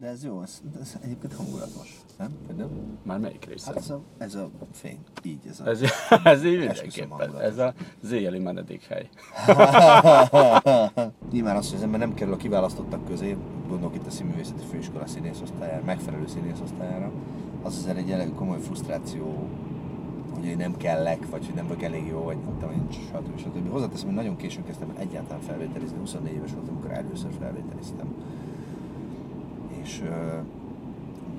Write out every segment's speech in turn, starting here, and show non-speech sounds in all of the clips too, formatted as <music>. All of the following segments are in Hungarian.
de ez jó, ez, ez egyébként hangulatos, nem? Nem? Már melyik része? Hát ez a, ez a fény, így ez a... Ez, <laughs> ez így mindenképpen. Ez a zéjeli menedékhely. <laughs> Nyilván az, hogy az ember nem kerül a kiválasztottak közé, gondolok itt a színművészeti főiskola színészosztályára, megfelelő színészosztályára, az azért egy elég komoly frusztráció, hogy én nem kellek, vagy hogy nem vagyok elég jó, vagy nem tudom, stb. stb. Hozzáteszem, hogy nagyon későn kezdtem egyáltalán felvételizni, 24 éves voltam, amikor először felvételiztem. És uh,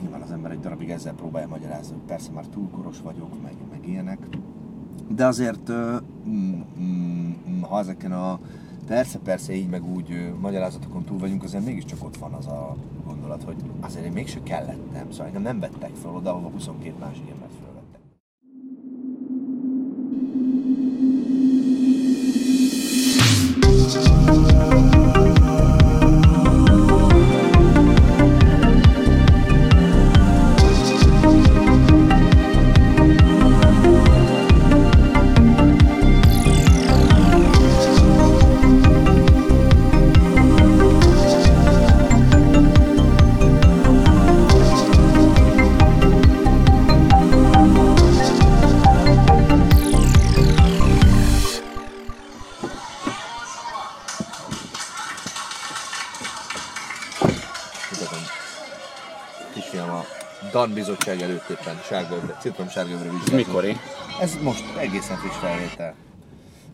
nyilván az ember egy darabig ezzel próbálja magyarázni, hogy persze már túl koros vagyok, meg, meg ilyenek. De azért, uh, mm, mm, ha ezeken a persze-persze így meg úgy uh, magyarázatokon túl vagyunk, azért mégiscsak ott van az a gondolat, hogy azért én mégse kellettem, szóval engem nem vettek fel oda, ahova 22 másik embert felvettek. Bizottság előtt éppen sárgőbre, citrom sárgőbre Ez vizsgázott. mikori? Ez most egészen friss felvétel.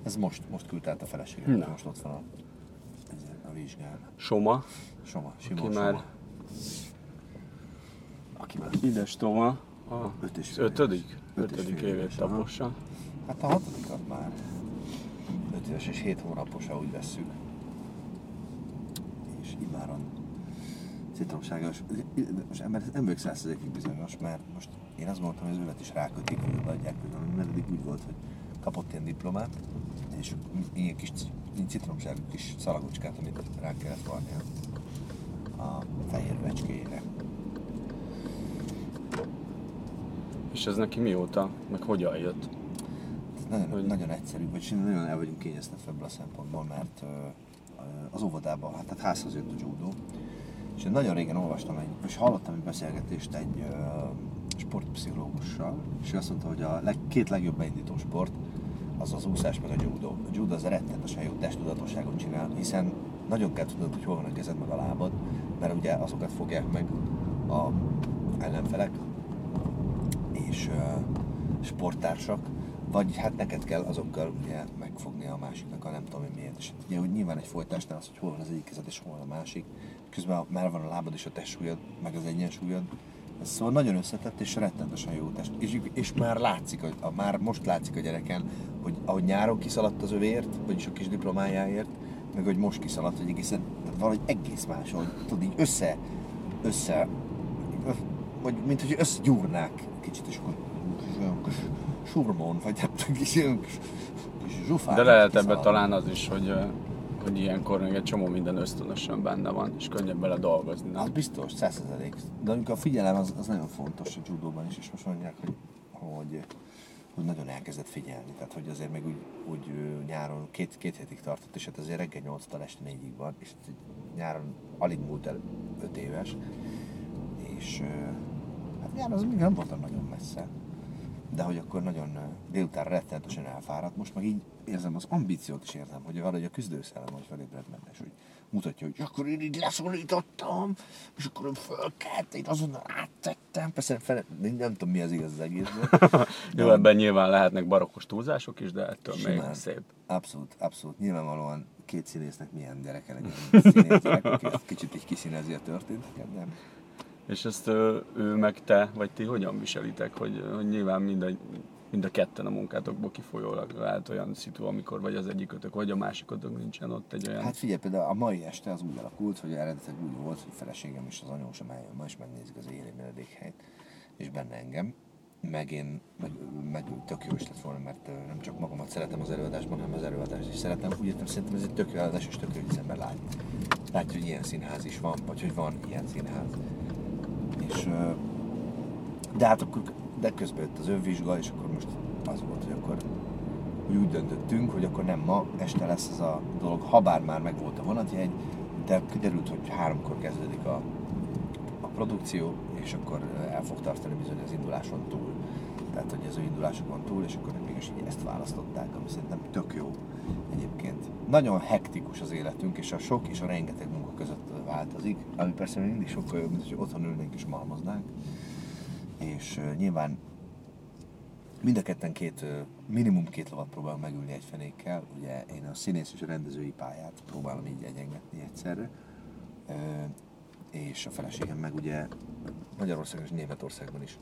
Ez most, most küldte át a feleségem, most ott van a, a vizsgán. Soma. Soma, Simon Aki Soma. már Aki már Ides Toma. A ötödik? Ötödik évét éves, tapossa. Hát a hatodikat már. 5 éves és 7 hónapos, ha úgy vesszük. És imáron citromságos. Most ember nem vagyok százszerzékig bizonyos, mert most én azt gondoltam, hogy az övet is rákötik, hogy odaadják, mert eddig úgy volt, hogy kapott ilyen diplomát, és ilyen kis citromságú kis szalagocskát, amit rá kellett varni a fehér vecskéjére. És ez neki mióta, meg hogyan jött? Nagyon, Hogy- nagyon egyszerű, vagy nagyon el vagyunk kényeztetve ebből a szempontból, mert az óvodában, hát, hát házhoz jött a judó, és nagyon régen olvastam, egy, és hallottam egy beszélgetést egy ö, sportpszichológussal, és ő azt mondta, hogy a leg, két legjobb beindító sport az az úszás meg a judó. A judó az rettenetesen jó testtudatosságot csinál, hiszen nagyon kell tudnod, hogy hol van a kezed meg a lábad, mert ugye azokat fogják meg a ellenfelek, és uh, sporttársak, vagy hát neked kell azokkal ugye megfogni a másiknak a nem tudom én miért. És ugye hogy nyilván egy folytásnál az, hogy hol van az egyik kezed és hol van a másik, közben már van a lábad és a testsúlyod, meg az egyensúlyod. Ez szóval nagyon összetett és rettenetesen jó test. És, és már látszik, hogy, a, már most látszik a gyereken, hogy ahogy nyáron kiszaladt az övért, vagyis a kis diplomájáért, meg hogy most kiszaladt, hogy egészen, tehát valahogy egész más, hogy tudod így össze, össze, vagy mint hogy összegyúrnák kicsit, és akkor surmon, vagy tudom, kis, kis, zsufán. De lehet ebbe kiszalad. talán az is, hogy, hogy ilyenkor még egy csomó minden ösztönösen benne van, és könnyebb bele dolgozni, Az nem? biztos, százszerzelék. De amikor a figyelem az, az nagyon fontos a judóban is, és most mondják, hogy, hogy, hogy nagyon elkezdett figyelni. Tehát, hogy azért még úgy, úgy nyáron két, két hétig tartott, és hát azért reggel 8-tól este 4-ig van, és hát nyáron alig múlt el 5 éves, és hát nyáron az még nem voltam nagyon messze. De hogy akkor nagyon délután rettenetesen elfáradt, most meg így érzem az ambíciót is érzem, hogy valahogy a küzdőszellem, hogy felébred benne, és hogy mutatja, hogy akkor én így leszorítottam, és akkor fölkelt, én azonnal áttettem, persze fel, nem tudom mi az igaz az egészből. <laughs> Jó, ebben nyilván lehetnek barokkos túlzások is, de ettől még Simán. szép. Abszolút, abszolút. Nyilvánvalóan két színésznek milyen gyereke legyen, <laughs> aki kicsit így kiszínezi a történteket, nem? És ezt ö, ő meg te, vagy ti hogyan viselitek, hogy, hogy nyilván mind a, mind a ketten a munkátokból kifolyólag lehet olyan szitu, amikor vagy az egyikötök, vagy a másikotok nincsen ott egy olyan... Hát figyelj, például a mai este az úgy alakult, hogy eredetileg úgy volt, hogy feleségem és az anyósom eljön ma, és megnézik az éli menedékhelyt, és benne engem. Meg én, meg, meg tök jó is lett volna, mert nem csak magamat szeretem az előadásban, hanem az előadást is szeretem. Úgy értem, szerintem ez egy tök jó előadás, és tök jó, hogy az látja, hogy ilyen színház is van, vagy hogy van ilyen színház. És, de hát akkor, de közben jött az önvizsga, és akkor most az volt, hogy akkor hogy úgy döntöttünk, hogy akkor nem ma, este lesz ez a dolog, ha bár már megvolt a vonatjegy, de kiderült, hogy háromkor kezdődik a, produkció, és akkor el fog tartani bizony az induláson túl. Tehát, hogy ez az indulásokon túl, és akkor mégis így ezt választották, ami szerintem tök jó egyébként. Nagyon hektikus az életünk, és a sok és a rengeteg munka között változik, ami persze mindig sokkal jobb, mint hogy otthon ülnénk és malmoznánk. És uh, nyilván mind a ketten két, minimum két lovat próbálom megülni egy fenékkel. Ugye én a színész és a rendezői pályát próbálom így egyengetni egyszerre. És a feleségem meg ugye Magyarországon és Németországban is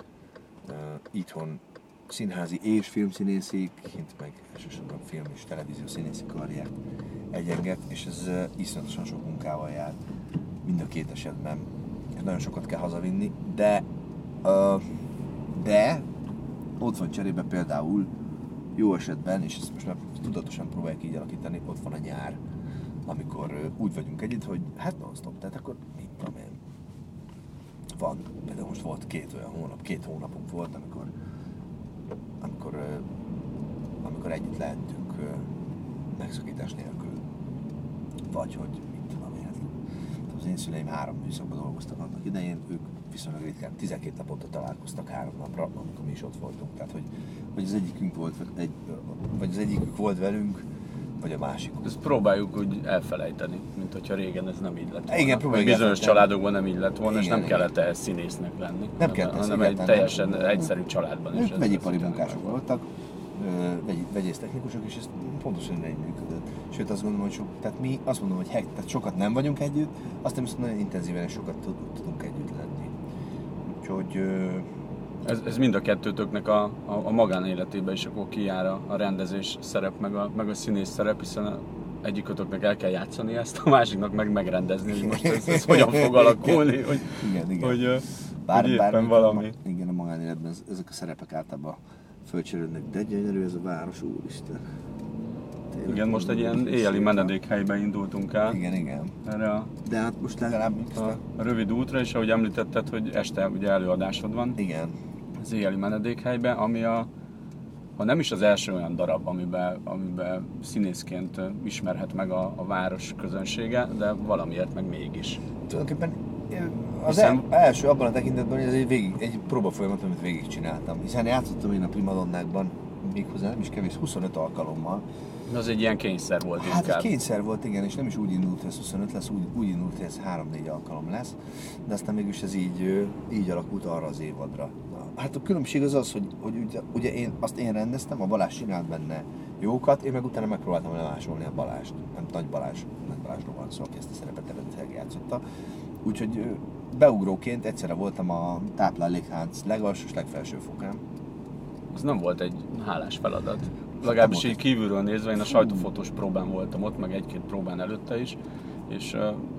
itthon színházi és filmszínészi, kint meg elsősorban film és televízió színészi karriert egyenget, és ez iszonyatosan sok munkával jár mind a két esetben, nagyon sokat kell hazavinni, de de ott van cserébe például jó esetben, és ezt most már tudatosan próbálják így alakítani, ott van a nyár, amikor úgy vagyunk együtt, hogy hát non-stop, tehát akkor mit tudom én, van, például most volt két olyan hónap, két hónapunk volt, amikor, amikor, amikor együtt lehetünk megszakítás nélkül. Vagy hogy, az én szüleim három műszakban dolgoztak annak idején, ők viszonylag ritkán 12 naponta találkoztak három napra, amikor mi is ott voltunk. Tehát, hogy, hogy az egyikünk volt, egy, vagy az egyikük volt velünk, vagy a másik. Ezt próbáljuk úgy elfelejteni, mint hogyha régen ez nem így lett volna. Igen, próbáljuk Bizonyos családokban nem így lett volna, igen, és nem igen. kellett ehhez színésznek lenni. Nem kellett hanem egy teljesen nem. egyszerű családban is. Vegyipari munkások voltak, vegy, vegyésztechnikusok, és ez pontosan így működött. Sőt, azt gondolom, hogy sok, tehát mi azt mondom, hogy hek, tehát sokat nem vagyunk együtt, azt nem viszont nagyon intenzíven sokat tudunk együtt lenni. Úgyhogy... Ez, ez mind a kettőtöknek a, a, a magánéletében is akkor kijár a, a rendezés szerep, meg a, meg a színész szerep, hiszen a, egyikötöknek el kell játszani ezt, a másiknak meg megrendezni, hogy most ez, ez hogyan fog alakulni, hogy, igen, igen. hogy, bár, hogy éppen bár, valami. A, igen, a magánéletben ezek a szerepek általában fölcserődnek, de gyönyörű ez a város, úristen. Tényleg, igen, most egy ilyen éjjeli menedékhelybe indultunk el. Igen, igen. Erre a, de hát most legalább a, a rövid útra, és ahogy említetted, hogy este ugye előadásod van. Igen. Az éjjeli menedékhelybe, ami a, ha nem is az első olyan darab, amiben, amiben színészként ismerhet meg a, a város közönsége, de valamiért meg mégis. Tulajdonképpen az Hiszen... el, első abban a tekintetben, hogy ez egy, végig, egy próba folyamat, amit végigcsináltam. Hiszen játszottam én a primadonnákban, méghozzá nem is kevés, 25 alkalommal. Az egy ilyen kényszer volt hát inkább. Hát kényszer volt, igen, és nem is úgy indult, hogy ez 25 lesz, úgy, úgy indult, hogy ez 3-4 alkalom lesz, de aztán mégis ez így, így alakult arra az évadra. Hát a különbség az az, hogy, hogy ugye, ugye én, azt én rendeztem, a Balázs csinált benne jókat, én meg utána megpróbáltam lemásolni a Balást. Nem Nagy Balázs, Nagy Balázsról van szó, aki ezt a szerepet eredetileg játszotta. Úgyhogy beugróként egyszerre voltam a táplálékhánc legalsó és legfelső fokán. Ez nem volt egy hálás feladat. Legalábbis így kívülről nézve, én a sajtófotós próbán voltam ott, meg egy-két próbán előtte is, és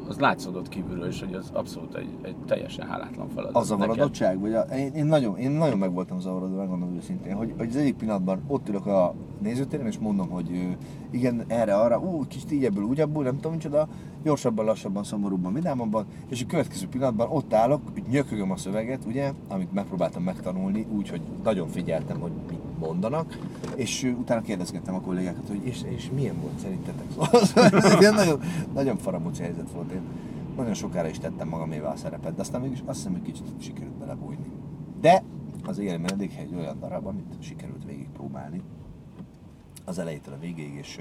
az látszódott kívülről is, hogy az abszolút egy, egy teljesen hálátlan feladat. A zavarodottság? Vagy a, én, én, nagyon, én nagyon meg voltam zavarodva, megmondom őszintén, hogy, hogy az egyik pillanatban ott ülök a nézőtéren, és mondom, hogy igen, erre, arra, ú, kicsit így ebből, úgy ebből, nem tudom micsoda, gyorsabban, lassabban, szomorúbban, vidámabban, és a következő pillanatban ott állok, nyökögöm a szöveget, ugye, amit megpróbáltam megtanulni, úgy, hogy nagyon figyeltem, hogy mit mondanak, és utána kérdezgettem a kollégákat, hogy és, és milyen volt szerintetek? <laughs> <laughs> Szóval nagyon, nagyon faramúci helyzet volt. Én nagyon sokára is tettem magamével a szerepet, de aztán mégis azt hiszem, hogy kicsit sikerült belebújni. De az éjjel menedékhely egy olyan darab, amit sikerült végig próbálni az elejétől a végéig, és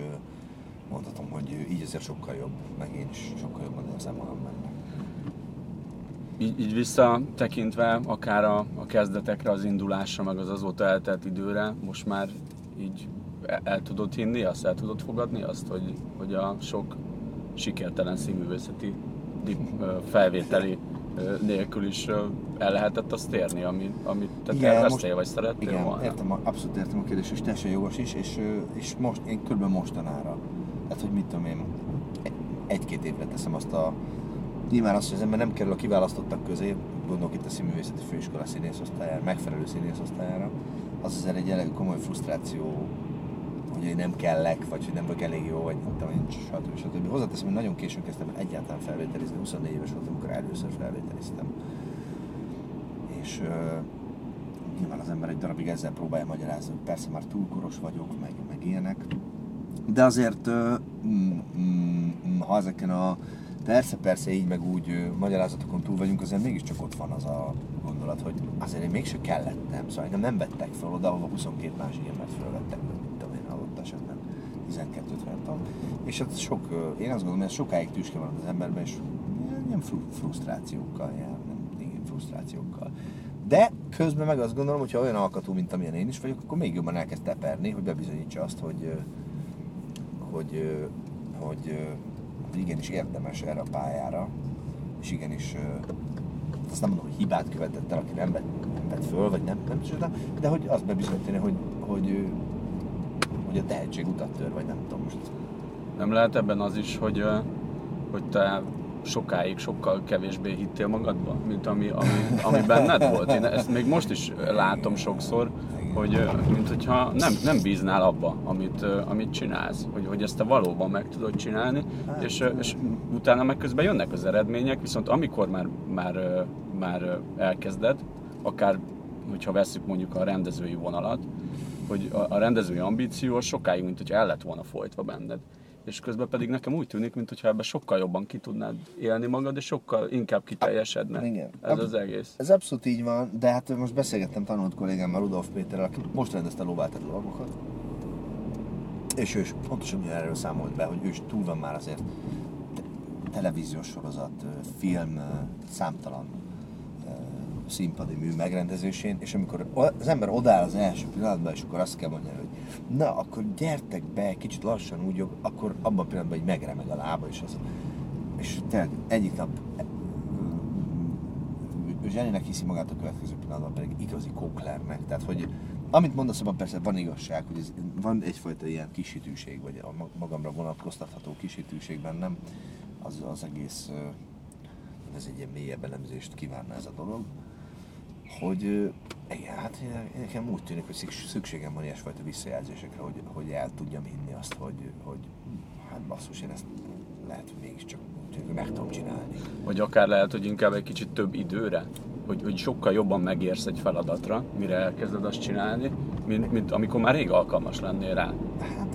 mondhatom, hogy így azért sokkal jobb, meg én is sokkal jobban érzem magam benne. Így, így visszatekintve, akár a, a kezdetekre, az indulásra, meg az azóta eltelt időre, most már így el, el tudod hinni azt, el tudod fogadni azt, hogy, hogy a sok sikertelen színművészeti felvételi nélkül is el lehetett azt érni, amit, amit te igen, terveztél, vagy szerettél igen, volna? Értem, abszolút értem a kérdést, és teljesen jogos is, és, és most, én kb. mostanára, tehát hogy mit tudom én, egy-két évre teszem azt a Nyilván az, hogy az ember nem kerül a kiválasztottak közé, gondolok itt a színművészeti főiskola színészosztályára, megfelelő színészosztályára, az azért egy elég komoly frusztráció, hogy én nem kellek, vagy hogy nem vagyok elég jó, vagy nem tudom, stb. stb. Hozzáteszem, hogy nagyon későn kezdtem egyáltalán felvételizni, 24 éves voltam, amikor először felvételiztem. És uh, nyilván az ember egy darabig ezzel próbálja magyarázni, hogy persze már túl koros vagyok, meg, meg ilyenek. De azért, uh, mm, mm, ha ezeken a Persze, persze, így meg úgy ö, magyarázatokon túl vagyunk, azért mégiscsak ott van az a gondolat, hogy azért én mégse kellettem, szóval engem nem vettek fel oda, ahova 22 másik embert felvettek, mint tudom én adott esetben 12-50 tudom. És ez sok, ö, én azt gondolom, hogy ez sokáig tüske van az emberben, és ilyen fru- frusztrációkkal jár, nem igen, frusztrációkkal. De közben meg azt gondolom, hogy olyan alkatú, mint amilyen én is vagyok, akkor még jobban elkezd teperni, hogy bebizonyítsa azt, hogy, hogy, hogy, ö, hogy igenis érdemes erre a pályára, és igenis, azt nem mondom, hogy hibát követett el, aki nem vett, nem föl, vagy nem, nem tudom, de hogy azt bebizonyítani, hogy, hogy, hogy a tehetség utat tör, vagy nem tudom most. Nem lehet ebben az is, hogy, hogy te sokáig sokkal kevésbé hittél magadba, mint ami, ami, ami benned volt. Én ezt még most is látom sokszor, hogy mint hogyha nem, nem bíznál abba, amit, amit csinálsz, hogy, hogy ezt te valóban meg tudod csinálni, Hát, és, és utána meg közben jönnek az eredmények, viszont amikor már, már, már elkezded, akár hogyha veszük mondjuk a rendezői vonalat, hogy a, a rendezői ambíció sokáig, mint hogyha el lett volna folytva benned. És közben pedig nekem úgy tűnik, mintha ebbe sokkal jobban ki tudnád élni magad, és sokkal inkább kiteljesedne Igen. ez az egész. Ez abszolút így van, de hát most beszélgettem tanult kollégámmal, Rudolf Péterrel, aki most rendezte a lovagokat. És ő is pontosan erről számolt be, hogy ő is túl van már azért te- televíziós sorozat, film, számtalan színpadi mű megrendezésén, és amikor az ember odáll az első pillanatban, és akkor azt kell mondani, hogy na, akkor gyertek be, kicsit lassan úgy, akkor abban a pillanatban így megremeg a lába, és az, és tényleg egyik nap zseninek hiszi magát a következő pillanatban pedig igazi koklernek. Tehát, hogy amit mondasz, abban persze van igazság, hogy ez, van egyfajta ilyen kisítőség, vagy a mag- magamra vonatkoztatható kisítőség bennem, az, az egész, ez egy ilyen mélyebb elemzést kívánna ez a dolog, hogy igen, hát nekem úgy tűnik, hogy szüks- szükségem van ilyesfajta visszajelzésekre, hogy, hogy el tudjam hinni azt, hogy, hogy hát basszus, én ezt lehet, hogy mégiscsak meg tudom csinálni. Vagy akár lehet, hogy inkább egy kicsit több időre, hogy, hogy sokkal jobban megérsz egy feladatra, mire elkezded azt csinálni, mint, mint amikor már rég alkalmas lennél rá. Hát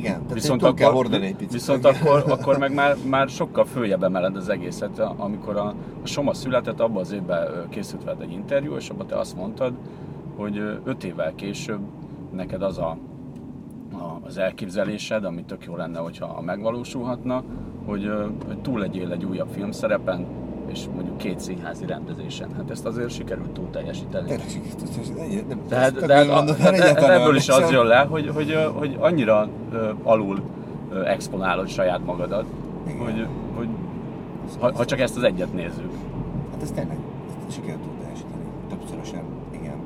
igen, tehát Viszont, túl kell akkor, hordani egy picit. viszont akkor, akkor meg már, már sokkal följebb emeled az egészet. Amikor a, a Soma született, abban az évben készült veled egy interjú, és abban te azt mondtad, hogy öt évvel később neked az a, a, az elképzelésed, ami tök jó lenne, hogyha megvalósulhatna, hogy, hogy túl legyél egy újabb filmszerepen, és mondjuk két színházi rendezésen. Hát ezt azért sikerült túl teljesíteni. Tényleg, nem- Tehát, de, hát de, de, egyáltalán de ebből is az jön le, hogy, hogy, hogy annyira alul exponálod saját magadat, Igen. hogy, hogy ha, ha csak ezt az egyet nézzük. Hát ez tényleg, ezt sikerült túl teljesíteni. Többszörösen, igen.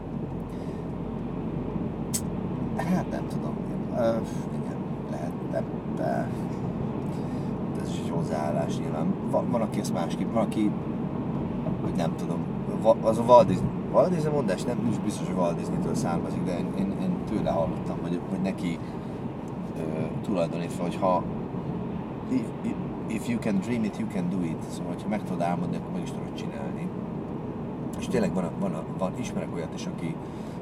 Hát nem tudom. Uh, igen, lehet, de, de hozzáállás nyilván. Van, van aki ezt másképp, van aki, hogy nem tudom, az a Walt Disney, Walt Disney mondás nem is biztos, hogy Walt Disney-től származik, de én, én, én tőle hallottam, hogy, hogy neki ö, tulajdonítva, hogy ha if, you can dream it, you can do it. Szóval, hogyha meg tudod álmodni, akkor meg is tudod csinálni. És tényleg van, van, van ismerek olyat is, aki,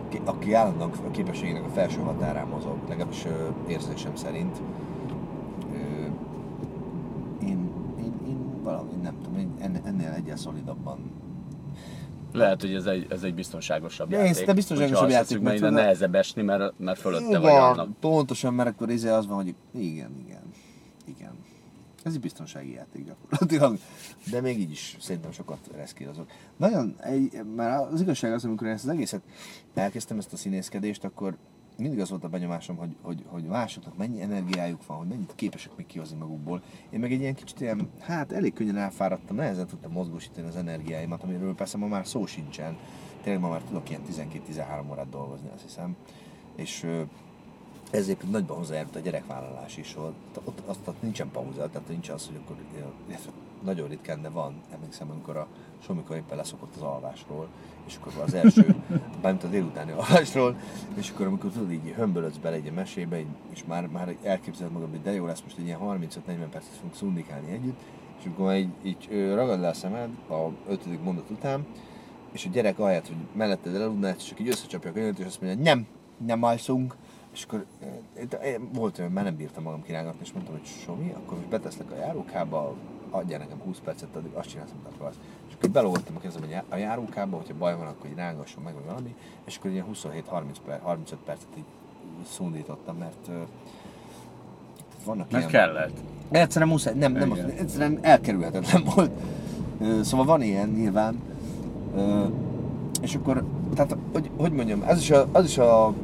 ki- aki állandóan a képességének a felső határán mozog, legalábbis ö, érzésem szerint. Ö, én, én, én valahogy nem tudom, én ennél, ennél egyel szolidabban Lehet, hogy ez egy, ez egy biztonságosabb De játék. de biztonságosabb játék, hiszük, mert innen nehezebb esni, mert, mert fölötte igen, vagy annak. pontosan, mert akkor izé az van, hogy igen, igen, igen. Ez egy biztonsági játék gyakorlatilag. De még így is szerintem sokat reszkírozok. Nagyon, egy, már az igazság az, amikor ezt az egészet elkezdtem ezt a színészkedést, akkor mindig az volt a benyomásom, hogy, hogy, hogy másoknak mennyi energiájuk van, hogy mennyit képesek még kihozni magukból. Én meg egy ilyen kicsit ilyen, hát elég könnyen elfáradtam, nehezen tudtam mozgósítani az energiáimat, amiről persze ma már szó sincsen. Tényleg ma már tudok ilyen 12-13 órát dolgozni, azt hiszem. És ez egyébként nagyban hozzájárult a gyerekvállalás is, ott, ott, ott, ott nincsen pauza, tehát nincs az, hogy akkor nagyon ritkán, de van. Emlékszem, amikor a Somikor éppen leszokott az alvásról, és akkor az első, <laughs> bármint a délutáni alvásról, és akkor amikor tudod, így hömbölödsz bele egy mesébe, és már, már elképzeled magad, hogy de jó lesz most egy ilyen 35-40 percet fogunk szundikálni együtt, és akkor már így, így ragad le a szemed a ötödik mondat után, és a gyerek ahelyett, hogy melletted eludná, csak így összecsapja a könyvet, és azt mondja, nem, nem alszunk, és akkor volt olyan, már nem bírtam magam kirángatni, és mondtam, hogy Somi, akkor most beteszlek a járókába, adjál nekem 20 percet, addig azt csinálsz, amit akarsz. Belógottam a kezem a já- a járókába, hogyha baj van, akkor így rángasson meg, vagy valami, és akkor ilyen 27-30 per, 35 percet így szundítottam, mert ö, vannak Mert ilyen... kellett. Egyszerűen muszáj, nem, nem, Igen. egyszerűen elkerülhetetlen <laughs> volt. Ö, Szóval van ilyen nyilván. És akkor, tehát, hogy, hogy mondjam, az is, a, az is a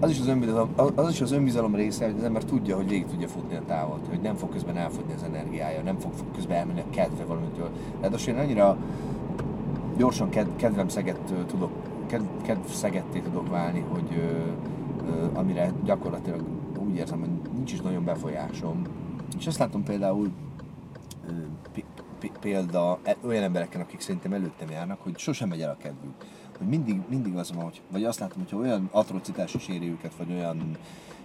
az is, az önbizalom, az is az önbizalom része, hogy az ember tudja, hogy végig tudja futni a távot, hogy nem fog közben elfogyni az energiája, nem fog közben elmenni a kedve valamitől. Ráadásul én annyira gyorsan ked, kedvem szeget ö, tudok, ked, kedv szegetté tudok válni, hogy ö, ö, amire gyakorlatilag úgy érzem, hogy nincs is nagyon befolyásom. És azt látom például ö, példa e- olyan embereken, akik szerintem előttem járnak, hogy sosem megy el a kedvük. Hogy mindig, mindig az van, hogy, vagy azt látom, hogyha olyan atrocitás is éri őket, vagy olyan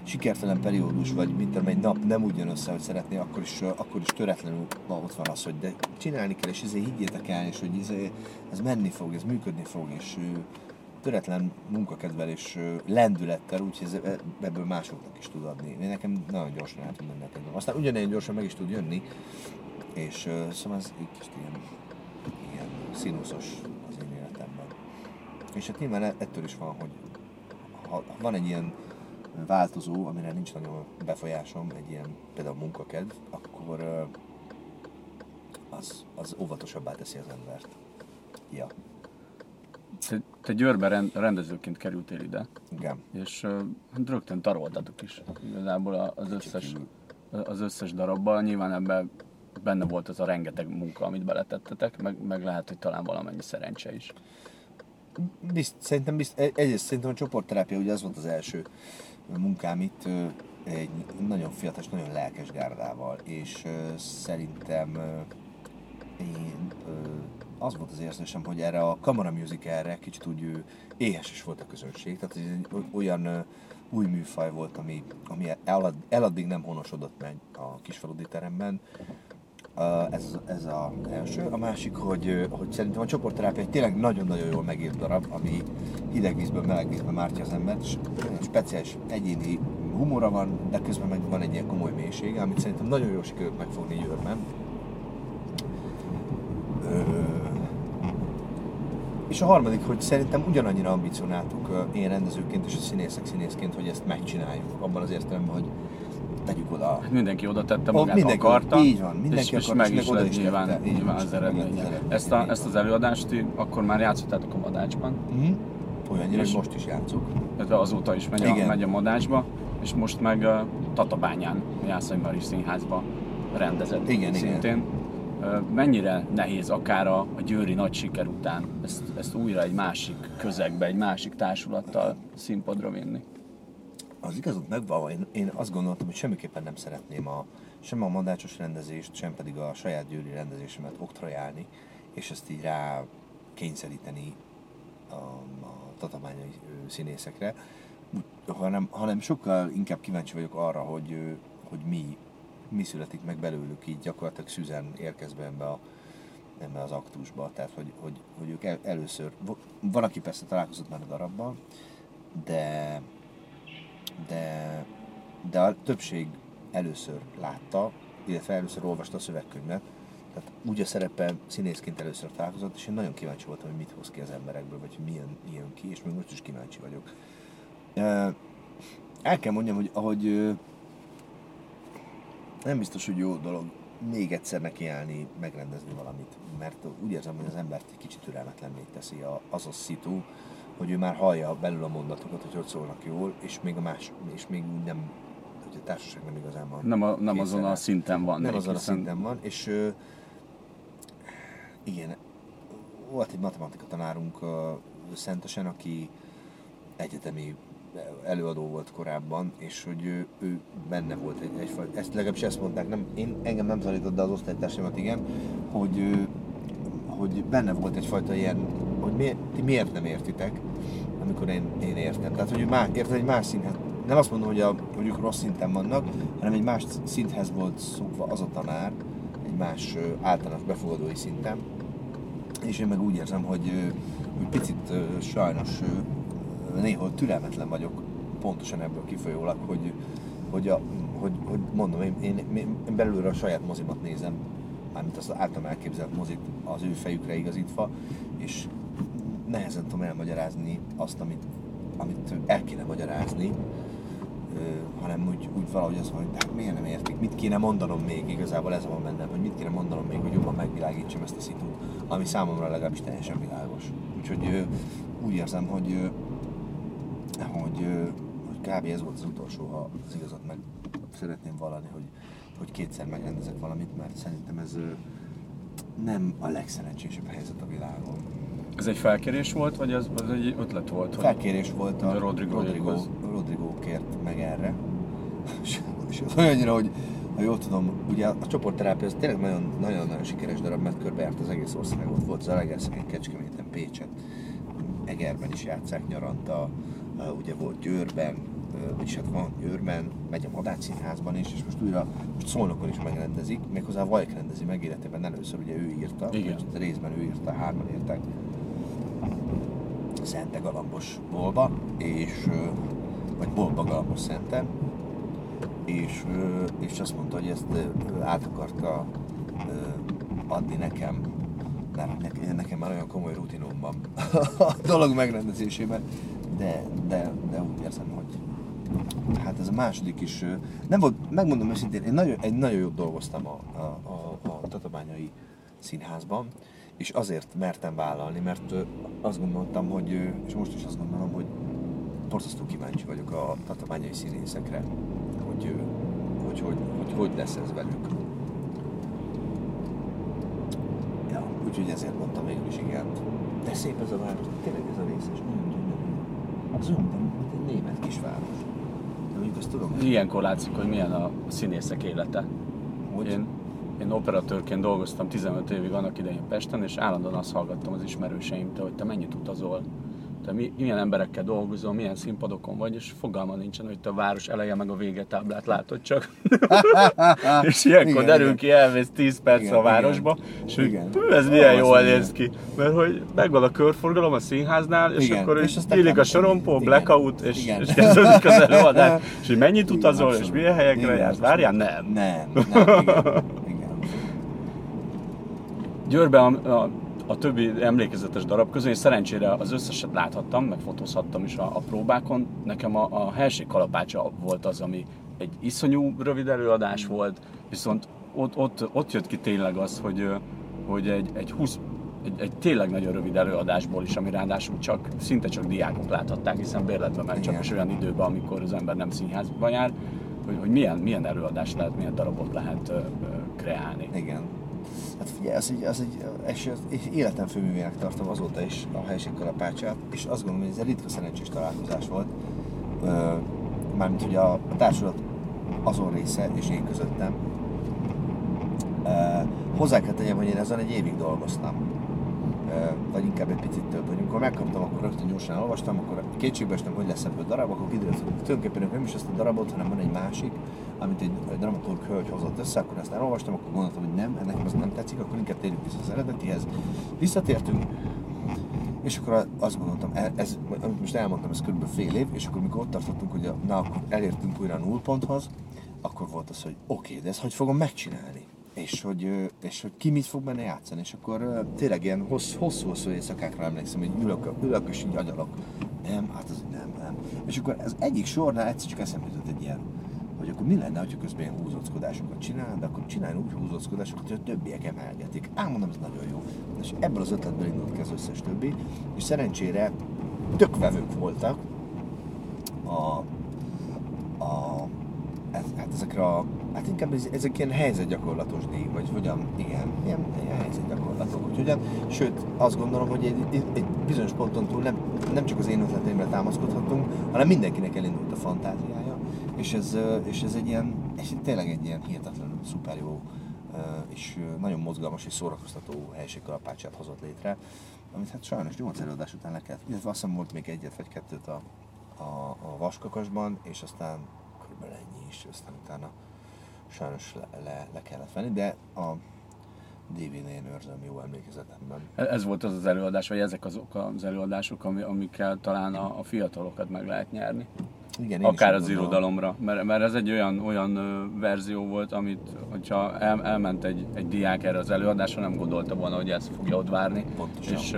sikertelen periódus, vagy mint egy nap nem úgy jön össze, hogy szeretné, akkor is, akkor is töretlenül ott van az, hogy de csinálni kell, és ezért higgyétek el, és hogy izé, ez menni fog, ez működni fog, és töretlen munkakedvel és lendülettel, úgyhogy ez, e- ebből másoknak is tud adni. Én nekem nagyon gyorsan el tud menni. Aztán ugyanilyen gyorsan meg is tud jönni, és ö, szóval ez egy kicsit ilyen, ilyen színuszos az én életemben. És hát nyilván e- ettől is van, hogy ha van egy ilyen változó, amire nincs nagyon befolyásom, egy ilyen például munkakedv, akkor ö, az, az óvatosabbá teszi az embert. Ja, Te, te Győrbe rend, rendezőként kerültél ide, igen. és hát rögtön taroltatok is igazából az összes, az összes darabban. Nyilván ebben benne volt az a rengeteg munka, amit beletettetek, meg, meg lehet, hogy talán valamennyi szerencse is. Bizt, szerintem bizt, egy- egyrészt szerintem a csoportterápia ugye az volt az első munkám itt egy nagyon fiatal nagyon lelkes gárdával, és szerintem én az volt az érzésem, hogy erre a Kamara Musicalre kicsit úgy éhes is volt a közönség, tehát ez egy olyan új műfaj volt, ami, ami elad, eladdig nem honosodott meg a kisfaludi teremben, ez, ez az első. A másik, hogy, hogy szerintem a csoportterápia egy tényleg nagyon-nagyon jól megírt darab, ami hideg vízből, meleg vízből mártja az embert, és speciális egyéni humora van, de közben meg van egy ilyen komoly mélysége, amit szerintem nagyon jól sikerült megfogni Győrben. És a harmadik, hogy szerintem ugyanannyira ambicionáltuk én rendezőként és a színészek színészként, hogy ezt megcsináljuk. Abban az értelemben, hogy tegyük oda Hát mindenki oda tette magát, mindenki- akarta, így van, mindenki és, és akart, meg és is meg lett nyilván, tette. Nyilván az eredménye, Ezt, a, ezt az előadást akkor már játszottátok a Madácsban, Mhm. Olyannyira, hogy most is játszuk. illetve azóta is megy a, Igen. megy a Madácsba, és most meg uh, Tatabányán, a Jászai Mari Színházba rendezett Igen, igen. szintén. Ö, Mennyire nehéz akár a, a győri nagy siker után ezt, ezt újra egy másik közegbe, egy másik társulattal színpadra vinni? Az igazat megvalva, én, én azt gondoltam, hogy semmiképpen nem szeretném a, sem a mandácsos rendezést, sem pedig a saját győri rendezésemet oktrajálni, és ezt így rá kényszeríteni a, a tatabányai színészekre, hanem, hanem sokkal inkább kíváncsi vagyok arra, hogy, hogy mi, mi születik meg belőlük így gyakorlatilag szüzen érkezve ebbe, a, ebbe az aktusba. Tehát, hogy, hogy, hogy ők el, először, van, aki persze találkozott már a darabban, de de, de a többség először látta, illetve először olvasta a szövegkönyvet, tehát úgy a szereppel színészként először találkozott, és én nagyon kíváncsi voltam, hogy mit hoz ki az emberekből, vagy hogy milyen, milyen ki, és még most is kíváncsi vagyok. El kell mondjam, hogy ahogy nem biztos, hogy jó dolog még egyszer nekiállni, megrendezni valamit, mert úgy érzem, hogy az embert egy kicsit türelmetlenné teszi az a szitu, hogy ő már hallja belül a mondatokat, hogy hogy szólnak jól, és még a más, és még nem, hogy a társaság nem igazán van. Nem, a, nem azon a szinten van. Nem azon a hiszen- szinten van, és ö, igen, volt egy matematika tanárunk ö, Szentesen, aki egyetemi előadó volt korábban, és hogy ő, ő benne volt egy, egyfajta, ezt legalábbis ezt mondták, nem, én, engem nem tanított, de az osztálytársamat igen, hogy, hogy benne volt egyfajta ilyen, hogy mi, ti miért nem értitek, amikor én, én értem. Tehát, hogy ő más, érted, egy más színhez, nem azt mondom, hogy, a, hogy ők rossz szinten vannak, hanem egy más szinthez volt szokva az a tanár, egy más általános befogadói szinten, és én meg úgy érzem, hogy, hogy picit sajnos néhol türelmetlen vagyok, pontosan ebből kifolyólag, hogy, hogy, a, hogy, hogy mondom, én, én, én belülről a saját mozimat nézem, mármint az általam elképzelt mozit az ő fejükre igazítva, és nehezen tudom elmagyarázni azt, amit, amit el kéne magyarázni, hanem úgy, úgy valahogy az, hogy hát miért nem értik, mit kéne mondanom még, igazából ez van bennem, hogy mit kéne mondanom még, hogy jobban megvilágítsam ezt a szitut, ami számomra legalábbis teljesen világos. Úgyhogy úgy érzem, hogy, ö, hogy, hogy kb. ez volt az utolsó, ha az igazat meg szeretném vallani, hogy, hogy kétszer megrendezek valamit, mert szerintem ez nem a legszerencsésebb helyzet a világon. Ez egy felkérés volt, vagy ez, az egy ötlet volt? Hogy Felkérés volt a a Rodrigo Rodrigo, Rodrigo kért meg erre. <laughs> És az olyannyira, hogy ha jól tudom, ugye a csoportterápia az tényleg nagyon, nagyon, nagyon sikeres darab, mert körbejárt az egész országot. Volt Zalaegerszegen, Kecskeméten, Pécset, Egerben is játszák nyaranta, ugye volt Győrben, vagyis hát van Győrben, megy a Madách Színházban is, és most újra most Szolnokon is megrendezik, méghozzá Vajk rendezi meg életében először, ugye ő írta, Igen. részben ő írta, hárman írták. Szente Galambos bolba, és, vagy bolba Galambos Szente, és, és azt mondta, hogy ezt át akarta adni nekem, mert ne- nekem már olyan komoly rutinom van <laughs> a dolog megrendezésében, de, de, de úgy érzem, hogy hát ez a második is, nem volt, megmondom őszintén, én nagyon, egy nagyon jót dolgoztam a, a, a, a tatabányai színházban, és azért mertem vállalni, mert azt gondoltam, hogy, és most is azt gondolom, hogy borzasztó kíváncsi vagyok a tatabányai színészekre, hogy hogy, hogy, hogy, hogy lesz ez velük. Ja, úgyhogy ezért mondtam végül is igen. De szép ez a város, tényleg ez a rész, és nagyon gyönyörű. Az olyan, mint mint egy német kisváros. De mondjuk azt tudom, hogy Ilyenkor látszik, hogy milyen a színészek élete. hogy Én, én operatőrként dolgoztam 15 évig annak idején Pesten, és állandóan azt hallgattam az ismerőseimtől, hogy te mennyit utazol, te mi, milyen emberekkel dolgozol, milyen színpadokon vagy, és fogalma nincsen, hogy te a város eleje meg a vége táblát látod csak. <laughs> és ilyenkor Igen, derül igen. ki, elvész 10 perc Igen, a városba, igen. és hogy Igen. hű, ez milyen jól néz igen. ki. Mert hogy megvan a körforgalom a színháznál, és Igen. akkor És és nyílik a sorompó, igen. blackout, és, Igen. és kezdődik az előadás. <laughs> És hogy mennyit Igen, utazol, és abszolút. milyen helyekre Igen, jársz? Várjál, nem. Nem, nem, igen, <laughs> igen. Győrben a, a, a többi emlékezetes darab közül én szerencsére az összeset láthattam, meg fotózhattam is a, a próbákon. Nekem a, a Helség kalapácsa volt az, ami egy iszonyú rövid előadás volt, viszont ott, ott, ott jött ki tényleg az, hogy, hogy egy, egy 20 egy, egy tényleg nagyon rövid előadásból is, ami ráadásul csak, szinte csak diákok láthatták, hiszen bérletben ment csak is olyan időben, amikor az ember nem színházban jár, hogy, hogy milyen, milyen előadást lehet, milyen darabot lehet ö, ö, kreálni. Igen. Hát figyelj, az egy, az egy, és az és életem főművének tartom azóta is a helység kalapácsát, és azt gondolom, hogy ez egy ritka szerencsés találkozás volt. Mármint, hogy a, a társulat azon része, és én közöttem. Hozzá kell tegyem, hogy én ezen egy évig dolgoztam. Vagy inkább egy picit több. Hogy amikor megkaptam, akkor rögtön gyorsan elolvastam, akkor kétségbe estem, hogy lesz ebből darab, akkor kiderült, hogy tulajdonképpen nem is ezt a darabot, hanem van egy másik, amit egy, egy dramaturg hölgy hozott össze, akkor ezt elolvastam, akkor gondoltam, hogy nem, nekem ez nem tetszik, akkor inkább térjünk vissza az eredetihez. Visszatértünk, és akkor azt gondoltam, e- ez, amit most elmondtam, ez kb. fél év, és akkor mikor ott tartottunk, hogy a, na, akkor elértünk újra a nullponthoz, akkor volt az, hogy oké, okay, de ezt hogy fogom megcsinálni? És hogy, és hogy ki mit fog benne játszani, és akkor tényleg ilyen hossz- hosszú-hosszú éjszakákra emlékszem, hogy ülök, ülök és így agyalok. Nem, hát az nem, nem. És akkor az egyik sornál egyszer csak eszembe jutott egy ilyen, hogy akkor mi lenne, ha közben ilyen húzóckodásokat csinál, de akkor csinálj úgy húzóckodásokat, hogy a többiek emelgetik. Ám mondom, ez nagyon jó. És ebből az ötletből indult ki az összes többi, és szerencsére tök vevők voltak a, a ez, hát inkább ez, ezek ilyen helyzetgyakorlatos díj, vagy hogyan, igen, ilyen, ilyen helyzetgyakorlatok. Úgyhogy, hát, sőt, azt gondolom, hogy egy, egy, egy bizonyos ponton túl nem, nem csak az én ötleteimre támaszkodhatunk, hanem mindenkinek elindult a fantáziája, és ez, és ez egy ilyen, és tényleg egy ilyen hihetetlenül szuper jó és nagyon mozgalmas és szórakoztató helységkalapácsát hozott létre, amit hát sajnos 8 előadás után le kellett, illetve azt hiszem volt még egyet vagy kettőt a, a, a vaskakasban, és aztán körülbelül ennyi is, aztán utána sajnos le, le, le kellett venni, de a DVD-n őrzöm jó emlékezetemben. Ez volt az az előadás, vagy ezek azok az előadások, ami, amikkel talán a, a fiatalokat meg lehet nyerni. Igen, akár az irodalomra, mert, mert ez egy olyan, olyan verzió volt, amit, hogyha el, elment egy, egy diák erre az előadásra, nem gondolta volna, hogy ezt fogja ott várni. Pontosan. És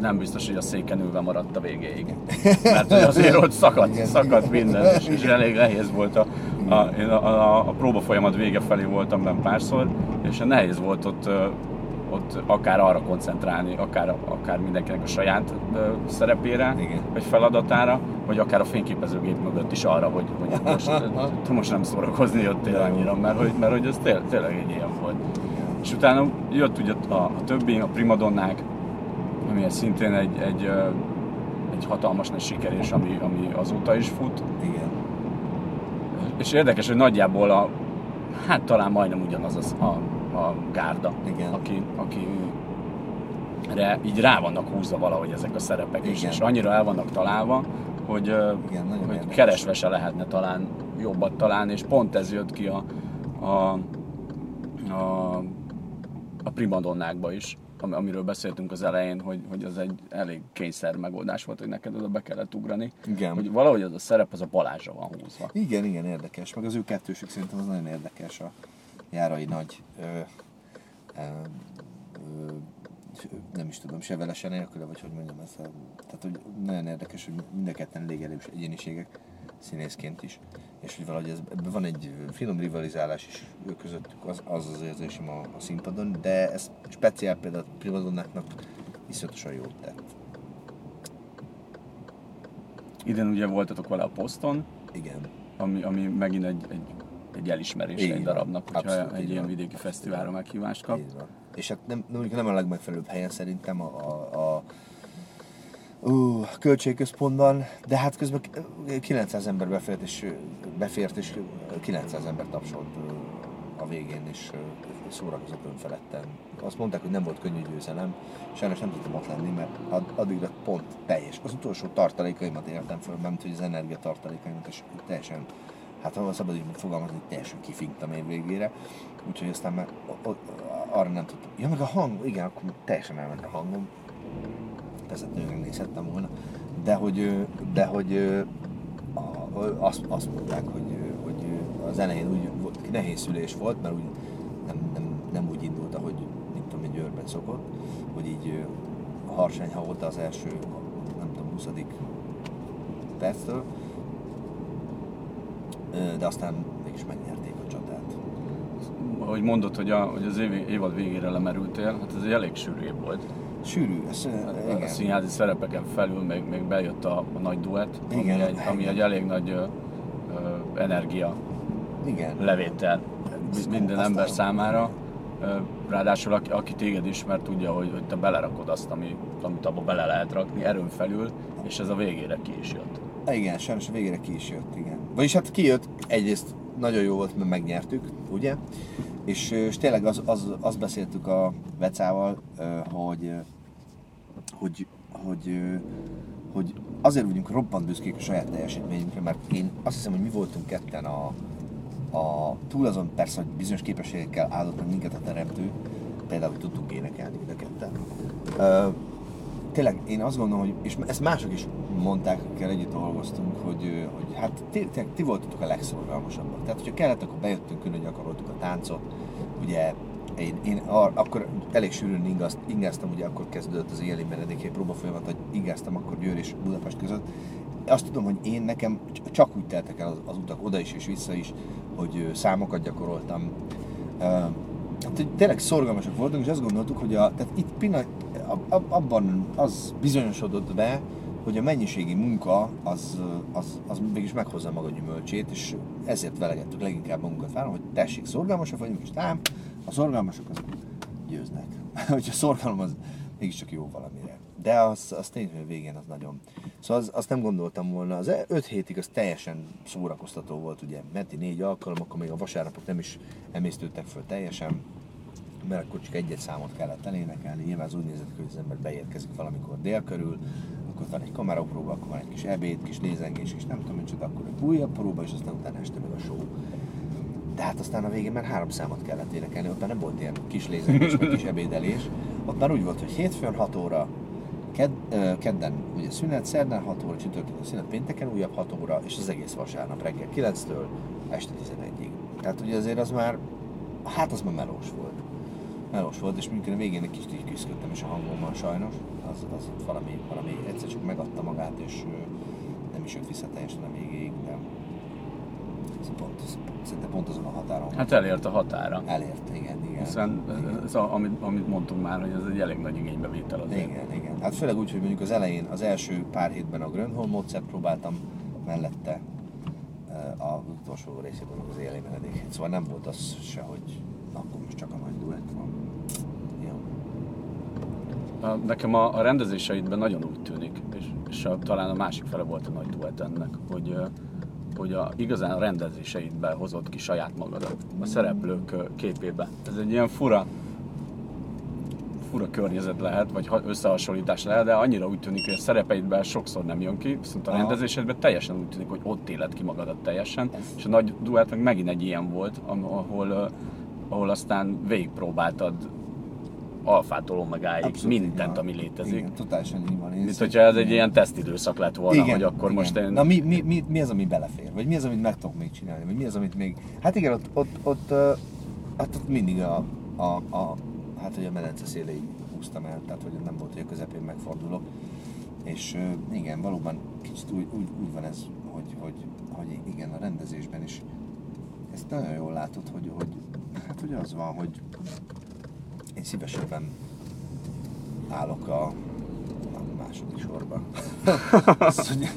nem biztos, hogy a széken ülve maradt a végéig. Mert hogy azért ott szakadt, szakadt minden, és, és elég nehéz volt a, a, én a, a, a próba folyamat vége felé voltam benne párszor, és nehéz volt ott, ott akár arra koncentrálni, akár, akár mindenkinek a saját szerepére, Igen. vagy feladatára, vagy akár a fényképezőgép mögött is arra, hogy, hogy most, most nem szórakozni jöttél annyira, mert hogy, mert hogy ez tényleg, tényleg egy ilyen volt. És utána jött ugye a, a többi, a primadonnák, ami szintén egy, egy, egy hatalmas nagy siker, és ami, ami azóta is fut. Igen. És érdekes, hogy nagyjából a, hát talán majdnem ugyanaz az a, a gárda, Igen. aki, aki re, így rá vannak húzva valahogy ezek a szerepek is, Igen. és annyira el vannak találva, hogy, Igen, hogy érdekes. keresve se lehetne talán jobbat találni, és pont ez jött ki a, a, a, a primadonnákba is, amiről beszéltünk az elején, hogy, hogy az egy elég kényszer megoldás volt, hogy neked oda be kellett ugrani. Igen. Hogy valahogy az a szerep az a Balázsra van húzva. Igen, igen, érdekes. Meg az ő kettősük szerintem az nagyon érdekes a járai nagy ö, ö, ö, nem is tudom, se vele, se nélküle, vagy hogy mondjam ezt. Tehát, hogy nagyon érdekes, hogy mind a ketten elég erős egyéniségek, színészként is. És hogy valahogy ez, ebben van egy finom rivalizálás is ők közöttük, az az, az érzésem a, a színpadon, de ez speciál például a primadonnáknak iszonyatosan jót tett. Idén ugye voltatok vele a poszton, Igen. ami, ami megint egy, egy, egy elismerés Így egy darabnak, hogyha Abszolút, egy ilyen van. vidéki fesztiválra meghívást kap. Van. És hát nem, nem, nem a legmegfelelőbb helyen szerintem a, a, a ú, költségközpontban, de hát közben 900 ember befért, és befért, és 900 ember tapsolt a végén, és szórakozott önfeledten. Azt mondták, hogy nem volt könnyű győzelem, sajnos nem tudtam ott lenni, mert ad- addigra pont teljes. Az utolsó tartalékaimat értem föl, mert hogy az energia tartalékaimat, és teljesen, hát ha szabad így fogalmazni, teljesen kifinktam év végére. Úgyhogy aztán már arra nem tudtam. Ja, meg a hang, igen, akkor teljesen elment a hangom. Persze nőnek nézhettem volna. De hogy, de hogy a, azt, azt mondták, hogy, hogy az elején úgy volt, nehéz szülés volt, mert úgy nem, nem, nem úgy indult, ahogy mint tudom, egy őrben szokott, hogy így ö, harsány volt az első, nem tudom, 20. perctől, de aztán mégis megnyerték a csatát. Ahogy mondod, hogy, a, hogy az év, évad végére lemerültél, hát ez egy elég sűrű volt. Sűrű, ez, ö, A igen. színházi szerepeken felül még, még bejött a, a nagy duett, ami, Igen, egy, ami igen. egy elég nagy ö, ö, energia Igen. levétel Ezt- minden ember a- számára. Ráadásul aki, aki téged ismer, tudja, hogy, hogy te belerakod azt, ami, amit abba bele lehet rakni, erőn felül, és ez a végére ki is jött. Igen, sajnos a végére ki is jött, igen. Vagyis hát kijött, egyrészt nagyon jó volt, mert megnyertük, ugye? És, és tényleg az, az, beszéltük a Vecával, hogy, hogy, hogy, hogy azért vagyunk roppant büszkék a saját teljesítményünkre, mert én azt hiszem, hogy mi voltunk ketten a, a túl azon persze, hogy bizonyos képességekkel áldott meg minket a teremtő, például tudtunk énekelni mind a ketten. Tényleg én azt gondolom, hogy, és ezt mások is mondták, akikkel együtt dolgoztunk, hogy, hogy hát ti, ti, ti voltatok a legszorgalmasabbak. Tehát, hogyha kellett, akkor bejöttünk, külön gyakoroltuk a táncot. Ugye én, én ar, akkor elég sűrűn ingazt, ingáztam, ugye akkor kezdődött az éjjeli menedékhely próba folyamat, hogy ingáztam akkor Győr és Budapest között. Azt tudom, hogy én nekem cs- csak úgy teltek el az, az utak oda is és vissza is, hogy számokat gyakoroltam. Ö, Hát, hogy tényleg szorgalmasak voltunk, és azt gondoltuk, hogy a, tehát itt pillanat, ab- ab- abban az bizonyosodott be, hogy a mennyiségi munka az, az, az mégis meghozza maga gyümölcsét, és ezért velegettük leginkább magunkat vállon, hogy tessék, szorgalmasak vagyunk, és tám, a szorgalmasok azok győznek. <laughs> hogy a szorgalom az mégiscsak jó valamire. De az, az tényleg hogy a végén az nagyon... Szóval az, azt nem gondoltam volna. Az 5 hétig az teljesen szórakoztató volt, ugye. Menti négy alkalom, akkor még a vasárnapok nem is emésztődtek föl teljesen mert akkor csak egyet számot kellett elénekelni. Nyilván az úgy nézett ki, hogy az ember beérkezik valamikor dél körül, akkor van egy kamerapróba, akkor van egy kis ebéd, kis lézengés, és nem tudom, micsoda, akkor egy újabb próba, és aztán utána este meg a show. De hát aztán a végén már három számot kellett énekelni, ott már nem volt ilyen kis lézengés, vagy kis ebédelés. Ott már úgy volt, hogy hétfőn 6 óra Ked, ö, kedden ugye szünet, szerdán 6 óra, csütörtökön szünet, pénteken újabb 6 óra, és az egész vasárnap reggel 9-től este 11-ig. Tehát ugye azért az már, hát az már melós volt. Melós volt, és mondjuk a végén egy kicsit így küzdöttem is a hangommal sajnos. Az, az valami, valami egyszer csak megadta magát, és nem is jött vissza teljesen a végéig, de ez pont, ez, szerintem pont azon a határon Hát elért a határa. elért, igen, igen. Hiszen igen. ez, a, amit, amit mondtunk már, hogy ez egy elég nagy igénybevétel azért. Igen, igen. Hát főleg úgy, hogy mondjuk az elején, az első pár hétben a Grönholm módszert próbáltam, mellette a utolsó részében az éli menedék. Szóval nem volt az se, hogy na, akkor most csak a nagy duett van. Jó. Nekem a, a rendezéseidben nagyon úgy tűnik, és, és a, talán a másik fele volt a nagy duett ennek, hogy, hogy a, igazán a rendezéseidben hozott ki saját magadat, a szereplők képébe. Ez egy ilyen fura, fura környezet lehet, vagy ha- összehasonlítás lehet, de annyira úgy tűnik, hogy a szerepeidben sokszor nem jön ki, viszont a Aha. rendezésedben teljesen úgy tűnik, hogy ott éled ki magadat teljesen, és a nagy duett meg megint egy ilyen volt, ahol, ahol aztán végigpróbáltad alfától omegáig Abszolút mindent, ami létezik. Igen, totálisan így van. Én Mint hogyha ez egy ilyen tesztidőszak lett volna, hogy akkor igen. most én... Na mi, mi, mi, mi, az, ami belefér? Vagy mi az, amit meg tudok még csinálni? Vagy mi az, amit még... Hát igen, ott, ott, ott, ö, hát ott mindig a, a, a, hát hogy a medence széléig húztam el, tehát hogy nem volt, hogy a közepén megfordulok. És igen, valóban kicsit úgy, úgy, úgy van ez, hogy, hogy, hogy igen, a rendezésben is ezt nagyon jól látod, hogy, hogy hogy az van, hogy én szívesebben állok a, a második sorba. <laughs> Azt, hogy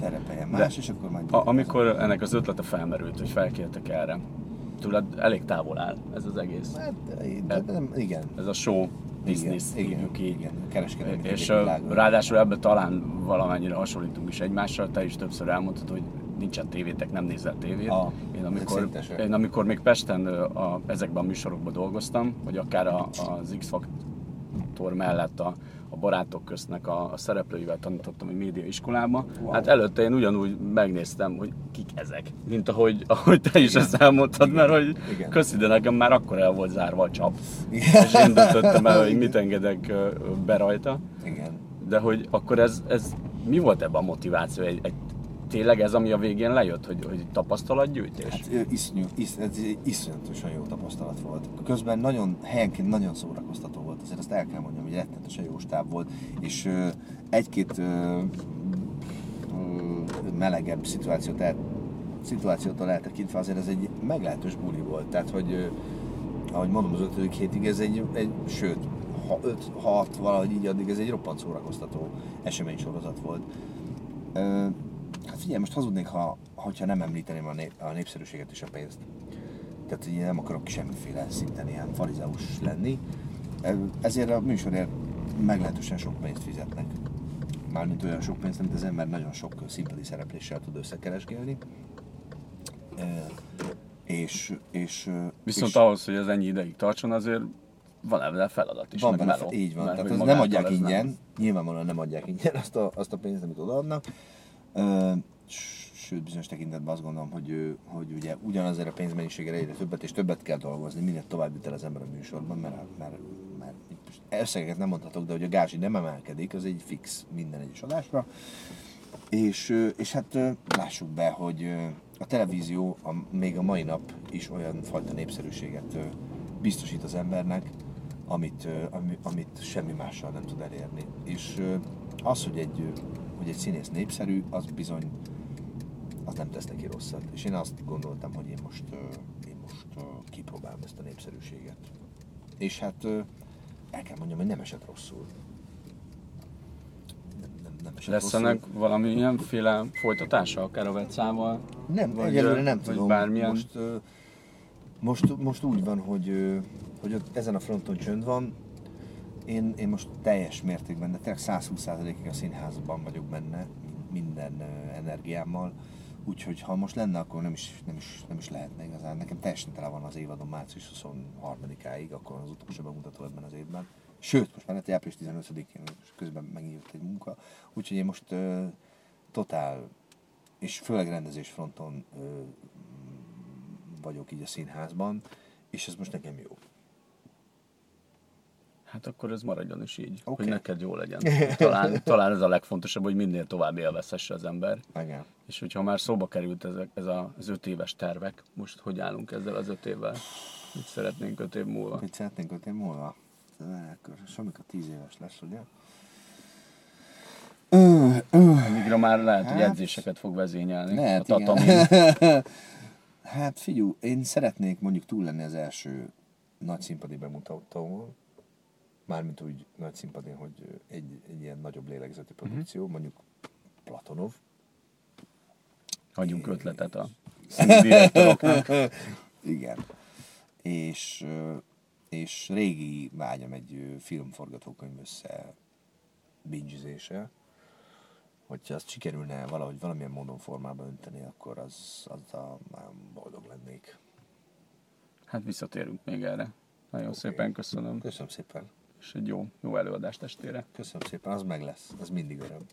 szerepeljen más, és akkor majd... A, amikor ennek az ötlete felmerült, hogy felkértek erre, tőled elég távol áll ez az egész. Hát, de, de nem, igen. Ez a show business, igen, így. igen, kereskedelmi És ráadásul ebben talán valamennyire hasonlítunk is egymással, te is többször elmondtad, hogy nincsen tévétek, nem nézel tévét. Ah, én, amikor, én amikor még Pesten a, ezekben a műsorokban dolgoztam, vagy akár a, az X-Faktor mellett a, a barátok köztnek a, a szereplőivel tanítottam egy média iskolába. Wow. Hát előtte én ugyanúgy megnéztem, hogy kik ezek. Mint ahogy, ahogy te is ezt elmondtad, Igen. mert hogy Igen. köszi, de nekem már akkor el volt zárva a csap. Igen. És én döntöttem el, hogy mit engedek be rajta. Igen. De hogy akkor ez, ez mi volt ebben a motiváció? Egy, egy, tényleg ez, ami a végén lejött, hogy, hogy tapasztalatgyűjtés? Hát iszonyú, isz, ez iszonyatosan jó tapasztalat volt. Közben nagyon, helyenként nagyon szórakoztató volt, azért azt el kell mondjam, hogy rettenetesen jó stáb volt, és egy-két melegebb szituációt el, szituációtól eltekintve azért ez egy meglehetős buli volt. Tehát, hogy ahogy mondom, az ötödik hétig ez egy, egy sőt, ha 5-6 valahogy így addig ez egy roppant szórakoztató eseménysorozat volt. Figyelj, most hazudnék, ha, hogyha nem említeném a, nép, a népszerűséget és a pénzt. Tehát ugye nem akarok semmiféle szinten ilyen farizeus lenni. Ezért a műsorért meglehetősen sok pénzt fizetnek. Mármint olyan sok pénzt, amit az ember nagyon sok színpadi szerepléssel tud összekeresgélni. És, és, Viszont és ahhoz, hogy ez ennyi ideig tartson, azért van ebben feladat is, van benne, így van, Mert tehát nem adják ingyen, Nem. nyilvánvalóan nem adják ingyen azt a, azt a pénzt, amit odaadnak. Sőt, bizonyos tekintetben azt gondolom, hogy, hogy ugye ugyanazért a pénzmennyiségre egyre többet és többet kell dolgozni, minél tovább jut el az ember a műsorban, mert, mert, mert összegeket nem mondhatok, de hogy a gázsi nem emelkedik, az egy fix minden egyes adásra. És, és hát lássuk be, hogy a televízió a, még a mai nap is olyan fajta népszerűséget biztosít az embernek, amit, ami, amit semmi mással nem tud elérni. És az, hogy egy, hogy egy színész népszerű, az bizony az nem tesz neki rosszat. És én azt gondoltam, hogy én most, én most kipróbálom ezt a népszerűséget. És hát el kell mondjam, hogy nem esett rosszul. Nem, nem, nem esett Lesz rosszul. ennek valami ilyenféle folytatása, akár a Vetszával? Nem, Vagy, egyelőre nem tudom. bármilyen? Most, most, most úgy van, hogy, hogy ezen a fronton csönd van. Én, én most teljes mértékben, de tényleg 120%-ig a színházban vagyok benne, minden energiámmal. Úgyhogy ha most lenne, akkor nem is, nem is, nem is lehetne igazán. Nekem teljesen tele van az évadom március 23-áig, akkor az utolsó bemutató ebben az évben. Sőt, most már április 15-én és közben megnyílt egy munka. Úgyhogy én most ö, totál, és főleg rendezés fronton vagyok így a színházban, és ez most nekem jó. Hát akkor ez maradjon is így, Oké. hogy neked jó legyen. <laughs> Talán, talán ez a legfontosabb, hogy minél tovább élvezhesse az ember. Igen. És hogyha már szóba került ez, ez a, az öt éves tervek, most hogy állunk ezzel az öt évvel? Mit szeretnénk öt év múlva? Mit szeretnénk öt év múlva? Akkor Samika tíz éves lesz, ugye? Addigra már lehet, hogy Hát, edzéseket fog vezényelni. Lehet, a tatamin. <laughs> hát figyú, én szeretnék mondjuk túl lenni az első nagy színpadi bemutatómon. Mármint úgy nagy színpadin, hogy egy, egy ilyen nagyobb lélegzetű produkció, mondjuk Platonov. Hagyjunk ötletet a <laughs> színdirektoroknak. Igen. És, és régi vágyam egy filmforgatókönyv össze bingizése. Hogyha azt sikerülne valahogy valamilyen módon formába önteni, akkor az, azzal már boldog lennék. Hát visszatérünk még erre. Nagyon szépen köszönöm, Köszönöm szépen. És egy jó, jó előadást estére. Köszönöm szépen, az meg lesz. Az mindig öröm.